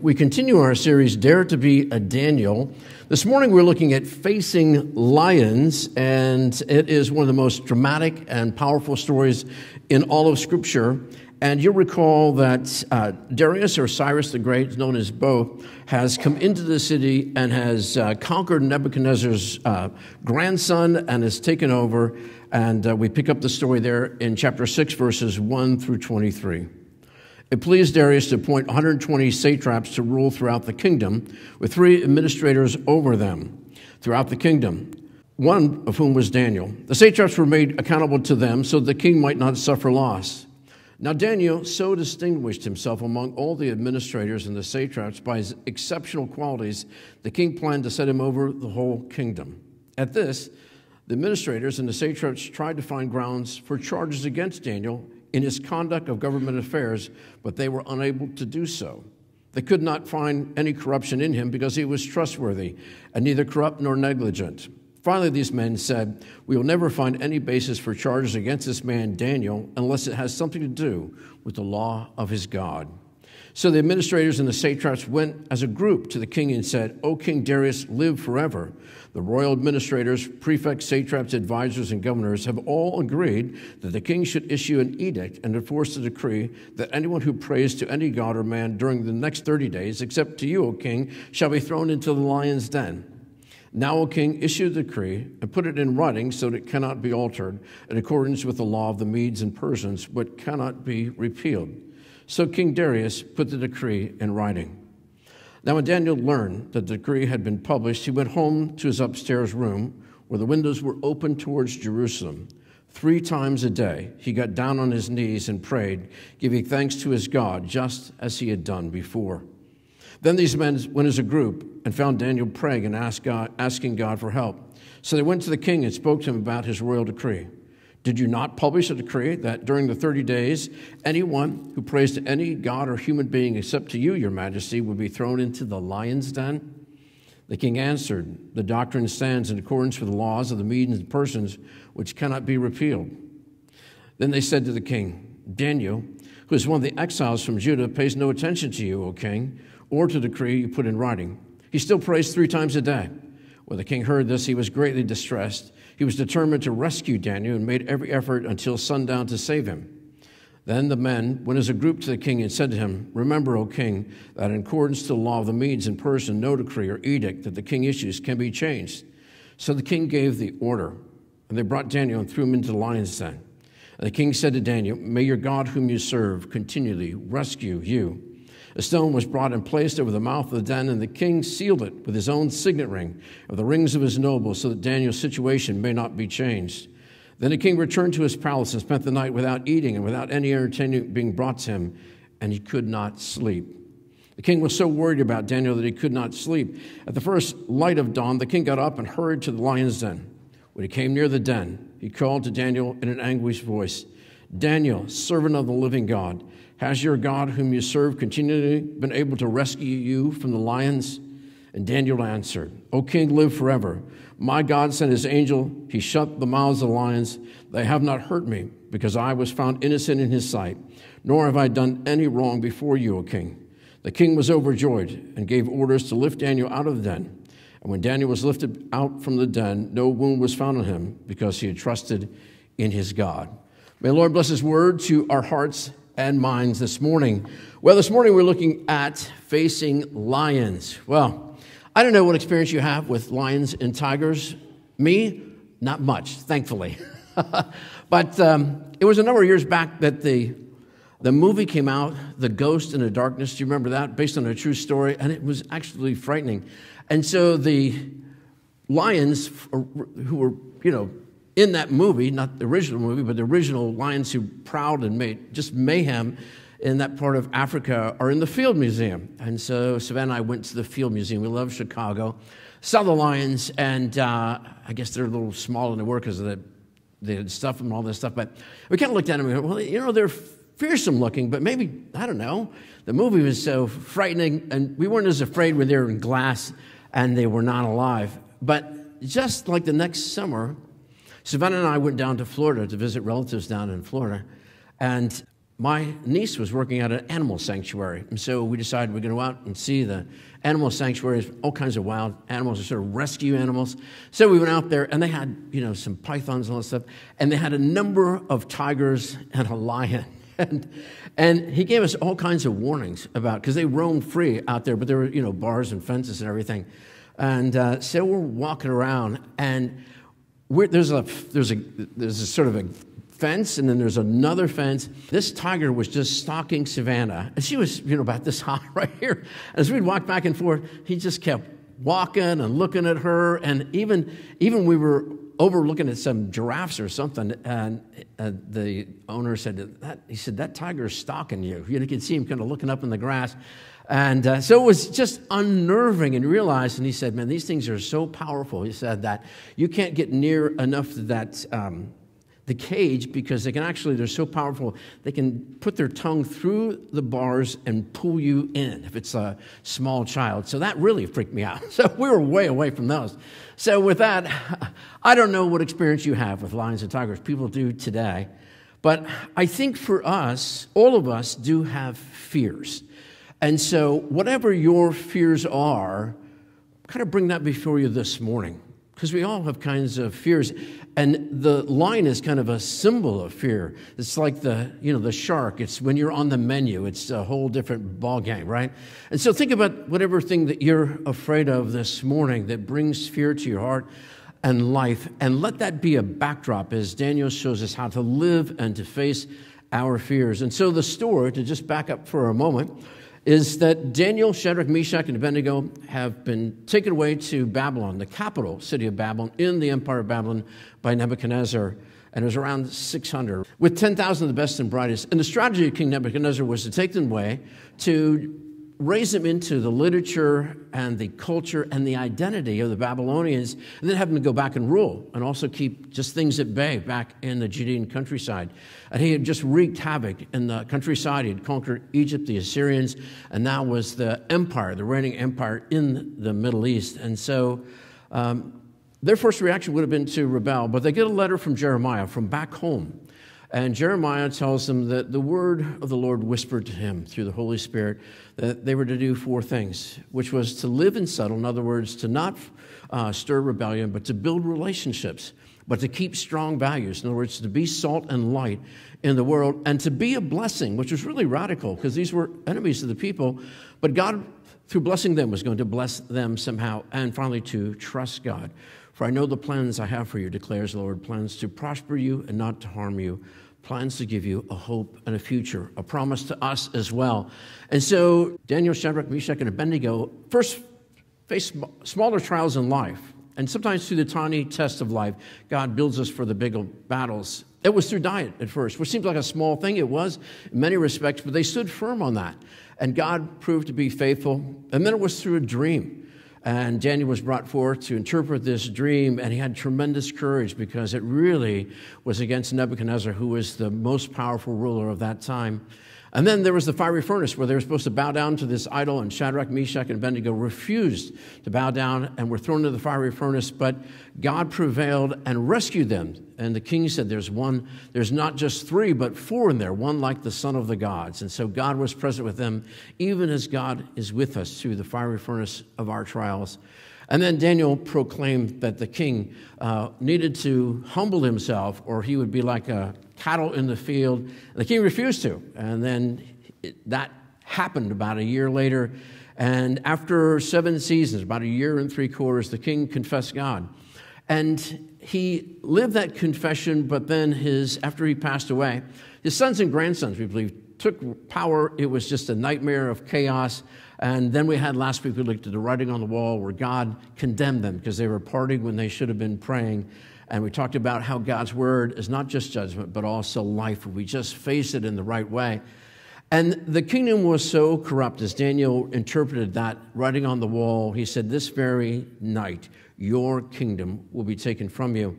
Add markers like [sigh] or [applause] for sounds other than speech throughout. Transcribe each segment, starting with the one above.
We continue our series, Dare to Be a Daniel. This morning we're looking at facing lions, and it is one of the most dramatic and powerful stories in all of Scripture. And you'll recall that uh, Darius or Cyrus the Great, known as Bo, has come into the city and has uh, conquered Nebuchadnezzar's uh, grandson and has taken over. And uh, we pick up the story there in chapter 6, verses 1 through 23. It pleased Darius to appoint 120 satraps to rule throughout the kingdom, with three administrators over them throughout the kingdom, one of whom was Daniel. The satraps were made accountable to them so the king might not suffer loss. Now, Daniel so distinguished himself among all the administrators and the satraps by his exceptional qualities, the king planned to set him over the whole kingdom. At this, the administrators and the satraps tried to find grounds for charges against Daniel in his conduct of government affairs, but they were unable to do so. They could not find any corruption in him because he was trustworthy and neither corrupt nor negligent. Finally, these men said, We will never find any basis for charges against this man, Daniel, unless it has something to do with the law of his God. So the administrators and the satraps went as a group to the king and said, O King Darius, live forever. The royal administrators, prefects, satraps, advisors, and governors have all agreed that the king should issue an edict and enforce a decree that anyone who prays to any god or man during the next 30 days, except to you, O king, shall be thrown into the lion's den. Now, O king, issue the decree and put it in writing so that it cannot be altered in accordance with the law of the Medes and Persians, but cannot be repealed. So King Darius put the decree in writing. Now, when Daniel learned that the decree had been published, he went home to his upstairs room where the windows were open towards Jerusalem. Three times a day, he got down on his knees and prayed, giving thanks to his God, just as he had done before. Then these men went as a group and found Daniel praying and God, asking God for help. So they went to the king and spoke to him about his royal decree. Did you not publish a decree that during the 30 days, anyone who prays to any god or human being except to you, your majesty, would be thrown into the lion's den? The king answered, The doctrine stands in accordance with the laws of the Medes and Persians, which cannot be repealed. Then they said to the king, Daniel, who is one of the exiles from Judah, pays no attention to you, O king, or to the decree you put in writing. He still prays three times a day. When the king heard this, he was greatly distressed he was determined to rescue Daniel and made every effort until sundown to save him. Then the men went as a group to the king and said to him, Remember, O king, that in accordance to the law of the Medes in Persia, no decree or edict that the king issues can be changed. So the king gave the order, and they brought Daniel and threw him into the lion's den. And the king said to Daniel, May your God, whom you serve, continually rescue you a stone was brought and placed over the mouth of the den, and the king sealed it with his own signet ring of the rings of his nobles, so that Daniel's situation may not be changed. Then the king returned to his palace and spent the night without eating and without any entertainment being brought to him, and he could not sleep. The king was so worried about Daniel that he could not sleep. At the first light of dawn, the king got up and hurried to the lion's den. When he came near the den, he called to Daniel in an anguished voice Daniel, servant of the living God, has your God, whom you serve, continually been able to rescue you from the lions? And Daniel answered, O king, live forever. My God sent his angel. He shut the mouths of the lions. They have not hurt me, because I was found innocent in his sight, nor have I done any wrong before you, O king. The king was overjoyed and gave orders to lift Daniel out of the den. And when Daniel was lifted out from the den, no wound was found on him, because he had trusted in his God. May the Lord bless his word to our hearts and minds this morning. Well, this morning we're looking at facing lions. Well, I don't know what experience you have with lions and tigers. Me, not much, thankfully. [laughs] but um, it was a number of years back that the, the movie came out, The Ghost and the Darkness. Do you remember that? Based on a true story. And it was actually frightening. And so the lions, who were, you know, in that movie, not the original movie, but the original lions who prowled and made just mayhem in that part of Africa are in the Field Museum. And so Savannah and I went to the Field Museum. We love Chicago. Saw the lions, and uh, I guess they're a little small in the work because of the, the stuff and all this stuff. But we kind of looked at them and went, well, you know, they're fearsome looking, but maybe, I don't know. The movie was so frightening, and we weren't as afraid when they were in glass and they were not alive. But just like the next summer, Savannah and I went down to Florida to visit relatives down in Florida. And my niece was working at an animal sanctuary. And so we decided we're going to go out and see the animal sanctuaries, all kinds of wild animals, sort of rescue animals. So we went out there and they had, you know, some pythons and all that stuff. And they had a number of tigers and a lion. [laughs] And, and he gave us all kinds of warnings about, because they roam free out there, but there were, you know, bars and fences and everything. And uh, so we're walking around and there's a, there's a, there's a sort of a fence, and then there's another fence. This tiger was just stalking Savannah, and she was, you know, about this [laughs] high right here. As we'd walk back and forth, he just kept walking and looking at her, and even even we were overlooking at some giraffes or something, and uh, the owner said, that, he said, that tiger is stalking you. You could see him kind of looking up in the grass. And uh, so it was just unnerving and realized, and he said, man, these things are so powerful. He said that you can't get near enough to that, um, the cage because they can actually, they're so powerful, they can put their tongue through the bars and pull you in if it's a small child. So that really freaked me out. [laughs] So we were way away from those. So with that, I don't know what experience you have with lions and tigers. People do today. But I think for us, all of us do have fears. And so, whatever your fears are, kind of bring that before you this morning because we all have kinds of fears. And the lion is kind of a symbol of fear. It's like the you know the shark. It's when you're on the menu it's a whole different ball game right? And so think about whatever thing that you're afraid of this morning that brings fear to your heart and life and let that be a backdrop as daniel shows us how to live and to face our fears. And so the story to just back up for a moment is that Daniel, Shadrach, Meshach, and Abednego have been taken away to Babylon, the capital city of Babylon, in the empire of Babylon by Nebuchadnezzar. And it was around 600, with 10,000 of the best and brightest. And the strategy of King Nebuchadnezzar was to take them away, to raise them into the literature and the culture and the identity of the Babylonians, and then have them go back and rule and also keep just things at bay back in the Judean countryside. And he had just wreaked havoc in the countryside. He had conquered Egypt, the Assyrians, and now was the empire, the reigning empire in the Middle East. And so um, their first reaction would have been to rebel, but they get a letter from Jeremiah from back home. And Jeremiah tells them that the word of the Lord whispered to him through the Holy Spirit that they were to do four things, which was to live and settle, in other words, to not uh, stir rebellion, but to build relationships, but to keep strong values. In other words, to be salt and light in the world, and to be a blessing, which was really radical because these were enemies of the people. But God, through blessing them, was going to bless them somehow, and finally to trust God. For I know the plans I have for you, declares the Lord plans to prosper you and not to harm you, plans to give you a hope and a future, a promise to us as well. And so Daniel, Shadrach, Meshach, and Abednego first face smaller trials in life. And sometimes through the tiny test of life, God builds us for the bigger battles. It was through diet at first, which seems like a small thing. It was in many respects, but they stood firm on that. And God proved to be faithful. And then it was through a dream. And Daniel was brought forth to interpret this dream, and he had tremendous courage because it really was against Nebuchadnezzar, who was the most powerful ruler of that time. And then there was the fiery furnace where they were supposed to bow down to this idol, and Shadrach, Meshach, and Abednego refused to bow down and were thrown into the fiery furnace. But God prevailed and rescued them. And the king said, There's one, there's not just three, but four in there, one like the son of the gods. And so God was present with them, even as God is with us through the fiery furnace of our trials. And then Daniel proclaimed that the king uh, needed to humble himself, or he would be like a cattle in the field. The king refused to. And then it, that happened about a year later. And after seven seasons, about a year and three quarters, the king confessed God. And he lived that confession, but then his, after he passed away, his sons and grandsons, we believe, took power. It was just a nightmare of chaos. And then we had last week, we looked at the writing on the wall where God condemned them because they were partying when they should have been praying. And we talked about how God's word is not just judgment, but also life. We just face it in the right way. And the kingdom was so corrupt, as Daniel interpreted that writing on the wall, he said, This very night, your kingdom will be taken from you.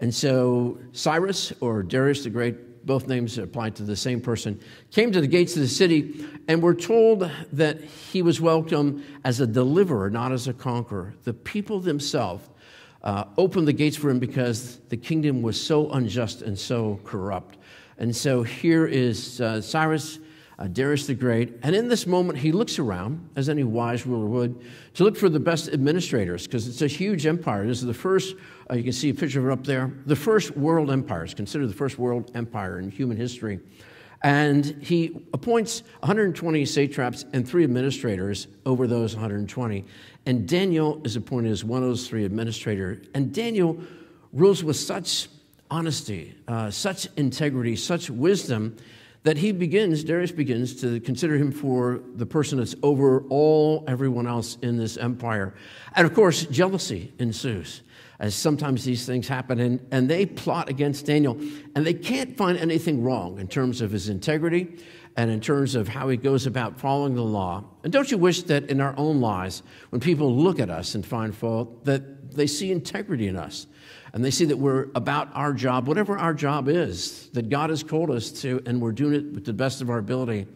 And so Cyrus, or Darius the Great, both names applied to the same person, came to the gates of the city, and we're told that he was welcomed as a deliverer, not as a conqueror. The people themselves uh, opened the gates for him because the kingdom was so unjust and so corrupt. And so here is uh, Cyrus, uh, Darius the Great. And in this moment, he looks around, as any wise ruler would, to look for the best administrators, because it's a huge empire. This is the first, uh, you can see a picture of it up there, the first world empire. It's considered the first world empire in human history. And he appoints 120 satraps and three administrators over those 120. And Daniel is appointed as one of those three administrators. And Daniel rules with such honesty, uh, such integrity, such wisdom that he begins, Darius begins to consider him for the person that's over all everyone else in this empire. And of course, jealousy ensues as sometimes these things happen, and, and they plot against Daniel, and they can't find anything wrong in terms of his integrity and in terms of how he goes about following the law. And don't you wish that in our own lives, when people look at us and find fault, that they see integrity in us? And they see that we're about our job, whatever our job is, that God has called us to, and we're doing it with the best of our ability.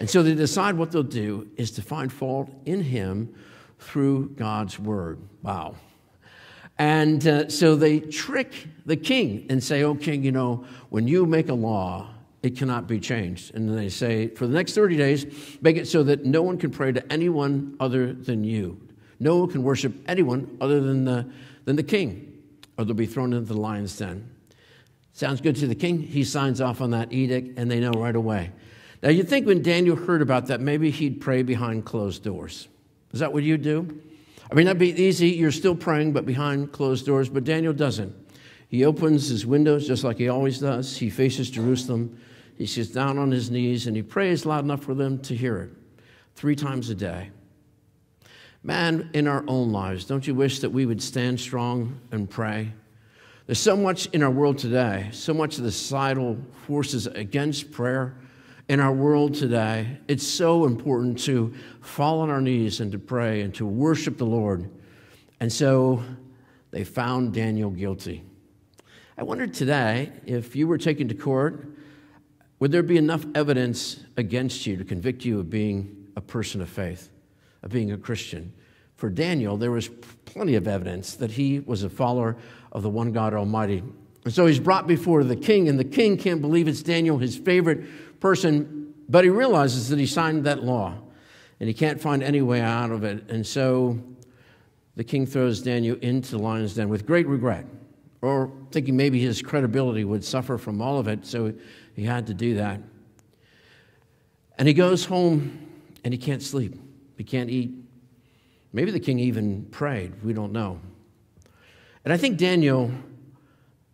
And so they decide what they'll do is to find fault in Him through God's Word. Wow. And uh, so they trick the king and say, Oh, king, you know, when you make a law, it cannot be changed. And they say, For the next 30 days, make it so that no one can pray to anyone other than you. No one can worship anyone other than the, than the king, or they'll be thrown into the lion's den. Sounds good to the king. He signs off on that edict, and they know right away. Now, you'd think when Daniel heard about that, maybe he'd pray behind closed doors. Is that what you do? I mean, that'd be easy. You're still praying, but behind closed doors. But Daniel doesn't. He opens his windows just like he always does. He faces Jerusalem. He sits down on his knees and he prays loud enough for them to hear it three times a day. Man, in our own lives, don't you wish that we would stand strong and pray? There's so much in our world today, so much of the societal forces against prayer in our world today, it's so important to fall on our knees and to pray and to worship the Lord. And so they found Daniel guilty. I wondered today if you were taken to court, would there be enough evidence against you to convict you of being a person of faith, of being a Christian? For Daniel, there was plenty of evidence that he was a follower of the one God Almighty. And so he's brought before the king, and the king can't believe it's Daniel, his favorite person, but he realizes that he signed that law and he can't find any way out of it. And so the king throws Daniel into the lion's den with great regret, or thinking maybe his credibility would suffer from all of it, so he had to do that. And he goes home and he can't sleep, he can't eat. Maybe the king even prayed, we don't know. And I think Daniel,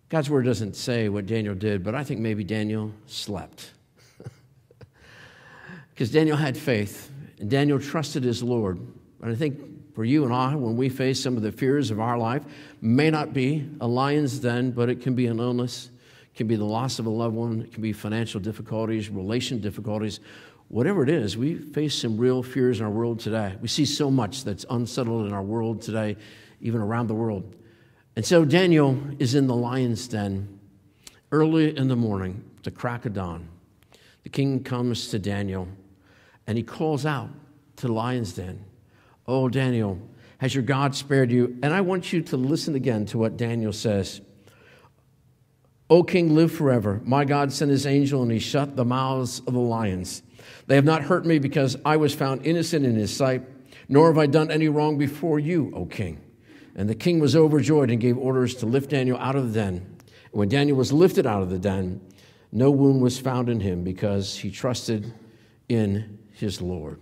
God's word doesn't say what Daniel did, but I think maybe Daniel slept. [laughs] Because Daniel had faith, and Daniel trusted his Lord. And I think for you and I, when we face some of the fears of our life, may not be a lion's den, but it can be an illness, can be the loss of a loved one, it can be financial difficulties, relation difficulties. Whatever it is, we face some real fears in our world today. We see so much that's unsettled in our world today, even around the world. And so Daniel is in the lion's den early in the morning, the crack of dawn. The king comes to Daniel and he calls out to the lion's den, Oh, Daniel, has your God spared you? And I want you to listen again to what Daniel says. O king, live forever. My God sent his angel and he shut the mouths of the lions. They have not hurt me because I was found innocent in his sight, nor have I done any wrong before you, O king. And the king was overjoyed and gave orders to lift Daniel out of the den. And when Daniel was lifted out of the den, no wound was found in him because he trusted in his Lord.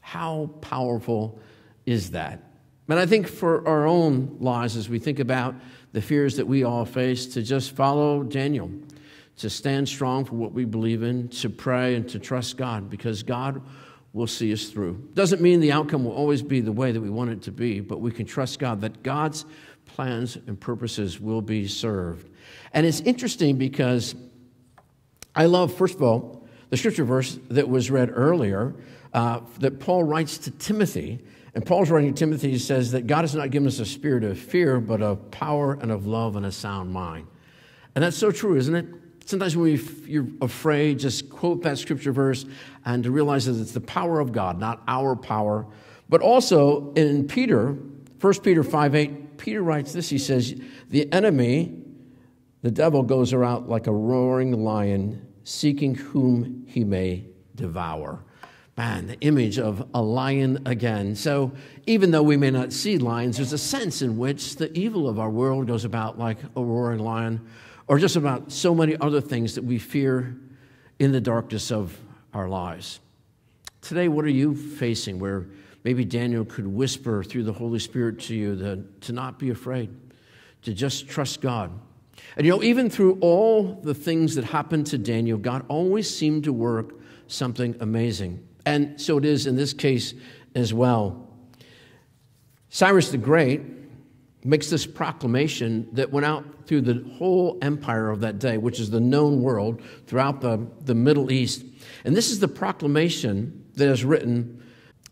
How powerful is that? And I think for our own lives, as we think about the fears that we all face, to just follow Daniel, to stand strong for what we believe in, to pray and to trust God, because God will see us through. Doesn't mean the outcome will always be the way that we want it to be, but we can trust God that God's plans and purposes will be served. And it's interesting because I love, first of all, the scripture verse that was read earlier uh, that Paul writes to Timothy. And Paul's writing to Timothy, he says that God has not given us a spirit of fear, but of power and of love and a sound mind. And that's so true, isn't it? Sometimes when you're afraid, just quote that scripture verse and to realize that it's the power of God, not our power. But also in Peter, 1 Peter 5 8, Peter writes this. He says, The enemy the devil goes around like a roaring lion, seeking whom he may devour. Man, the image of a lion again. So, even though we may not see lions, there's a sense in which the evil of our world goes about like a roaring lion, or just about so many other things that we fear in the darkness of our lives. Today, what are you facing where maybe Daniel could whisper through the Holy Spirit to you that, to not be afraid, to just trust God? And you know, even through all the things that happened to Daniel, God always seemed to work something amazing. And so it is in this case as well. Cyrus the Great makes this proclamation that went out through the whole empire of that day, which is the known world throughout the, the Middle East. And this is the proclamation that is written.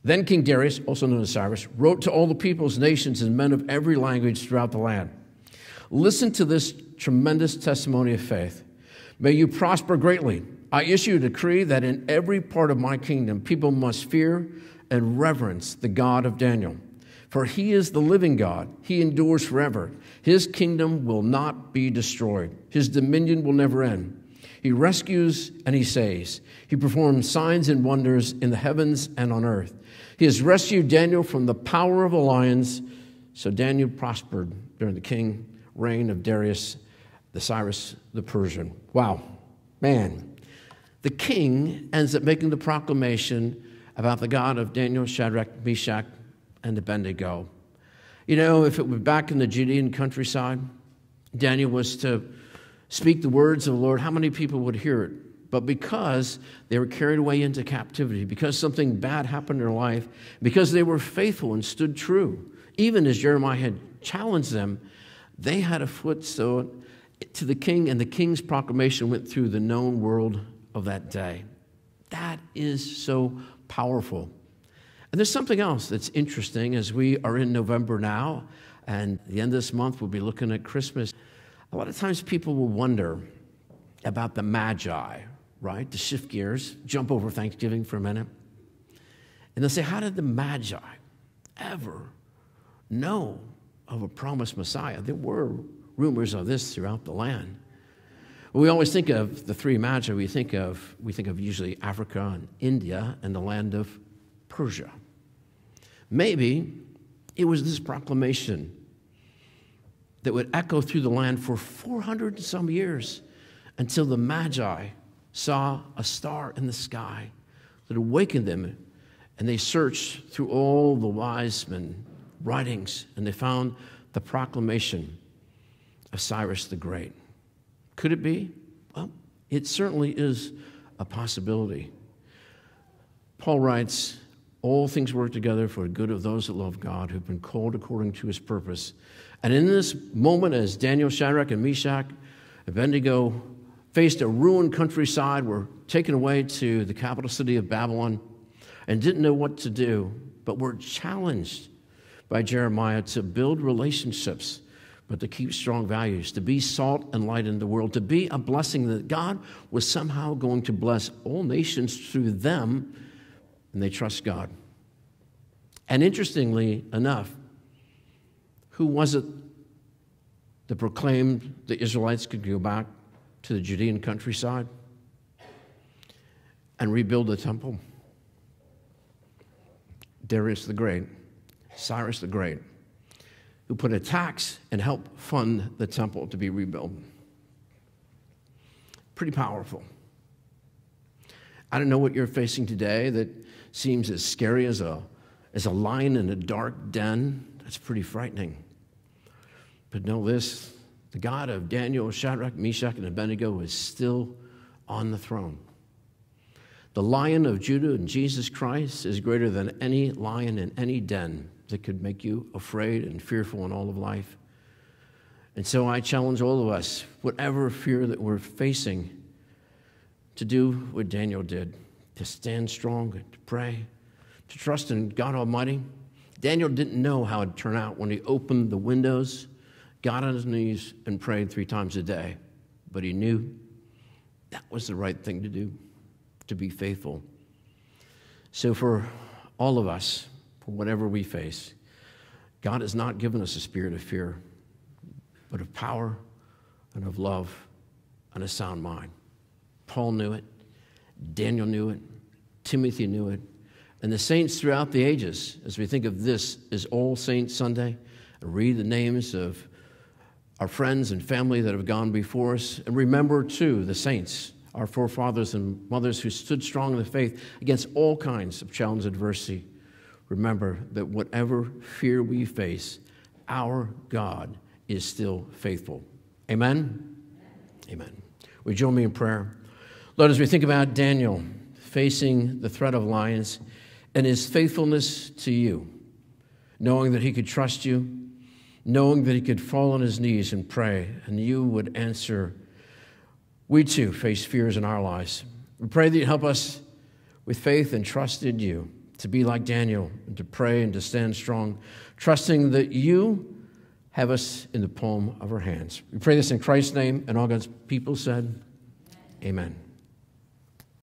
Then King Darius, also known as Cyrus, wrote to all the peoples, nations, and men of every language throughout the land. Listen to this tremendous testimony of faith. May you prosper greatly. I issue a decree that in every part of my kingdom, people must fear and reverence the God of Daniel. For he is the living God. He endures forever. His kingdom will not be destroyed, his dominion will never end. He rescues and he saves. He performs signs and wonders in the heavens and on earth. He has rescued Daniel from the power of the lions. So Daniel prospered during the king reign of Darius the Cyrus the Persian. Wow, man. The king ends up making the proclamation about the God of Daniel, Shadrach, Meshach, and Abednego. You know, if it were back in the Judean countryside, Daniel was to speak the words of the Lord, how many people would hear it? But because they were carried away into captivity, because something bad happened in their life, because they were faithful and stood true, even as Jeremiah had challenged them, they had a foot so to the king, and the king's proclamation went through the known world of that day. That is so powerful. And there's something else that's interesting as we are in November now, and the end of this month we'll be looking at Christmas. A lot of times people will wonder about the Magi, right? To shift gears, jump over Thanksgiving for a minute. And they'll say, How did the Magi ever know of a promised Messiah? There were rumors of this throughout the land. We always think of the three magi, we think of, we think of usually Africa and India and the land of Persia. Maybe it was this proclamation that would echo through the land for 400 and some years until the Magi saw a star in the sky that awakened them. And they searched through all the wise men writings and they found the proclamation of Cyrus the Great. Could it be? Well, it certainly is a possibility. Paul writes, All things work together for the good of those that love God, who've been called according to his purpose. And in this moment, as Daniel, Shadrach, and Meshach, Abednego faced a ruined countryside, were taken away to the capital city of Babylon, and didn't know what to do, but were challenged by Jeremiah to build relationships but to keep strong values, to be salt and light in the world, to be a blessing that God was somehow going to bless all nations through them, and they trust God. And interestingly enough, who was it that proclaimed the Israelites could go back to the Judean countryside and rebuild the temple? Darius the Great, Cyrus the Great who put a tax and helped fund the temple to be rebuilt. Pretty powerful. I don't know what you're facing today that seems as scary as a, as a lion in a dark den. That's pretty frightening. But know this the God of Daniel, Shadrach, Meshach, and Abednego is still on the throne. The lion of Judah and Jesus Christ is greater than any lion in any den that could make you afraid and fearful in all of life. And so I challenge all of us, whatever fear that we're facing, to do what Daniel did to stand strong, to pray, to trust in God Almighty. Daniel didn't know how it'd turn out when he opened the windows, got on his knees, and prayed three times a day. But he knew that was the right thing to do, to be faithful. So, for all of us, for whatever we face. God has not given us a spirit of fear, but of power, and of love and a sound mind. Paul knew it, Daniel knew it, Timothy knew it, and the saints throughout the ages, as we think of this as All Saints Sunday, and read the names of our friends and family that have gone before us, and remember too the saints, our forefathers and mothers who stood strong in the faith against all kinds of challenge and adversity. Remember that whatever fear we face, our God is still faithful. Amen? Amen. Would you join me in prayer? Lord, as we think about Daniel facing the threat of lions and his faithfulness to you, knowing that he could trust you, knowing that he could fall on his knees and pray, and you would answer. We too face fears in our lives. We pray that you help us with faith and trust in you to be like Daniel and to pray and to stand strong, trusting that you have us in the palm of our hands. We pray this in Christ's name, and all God's people said, Amen.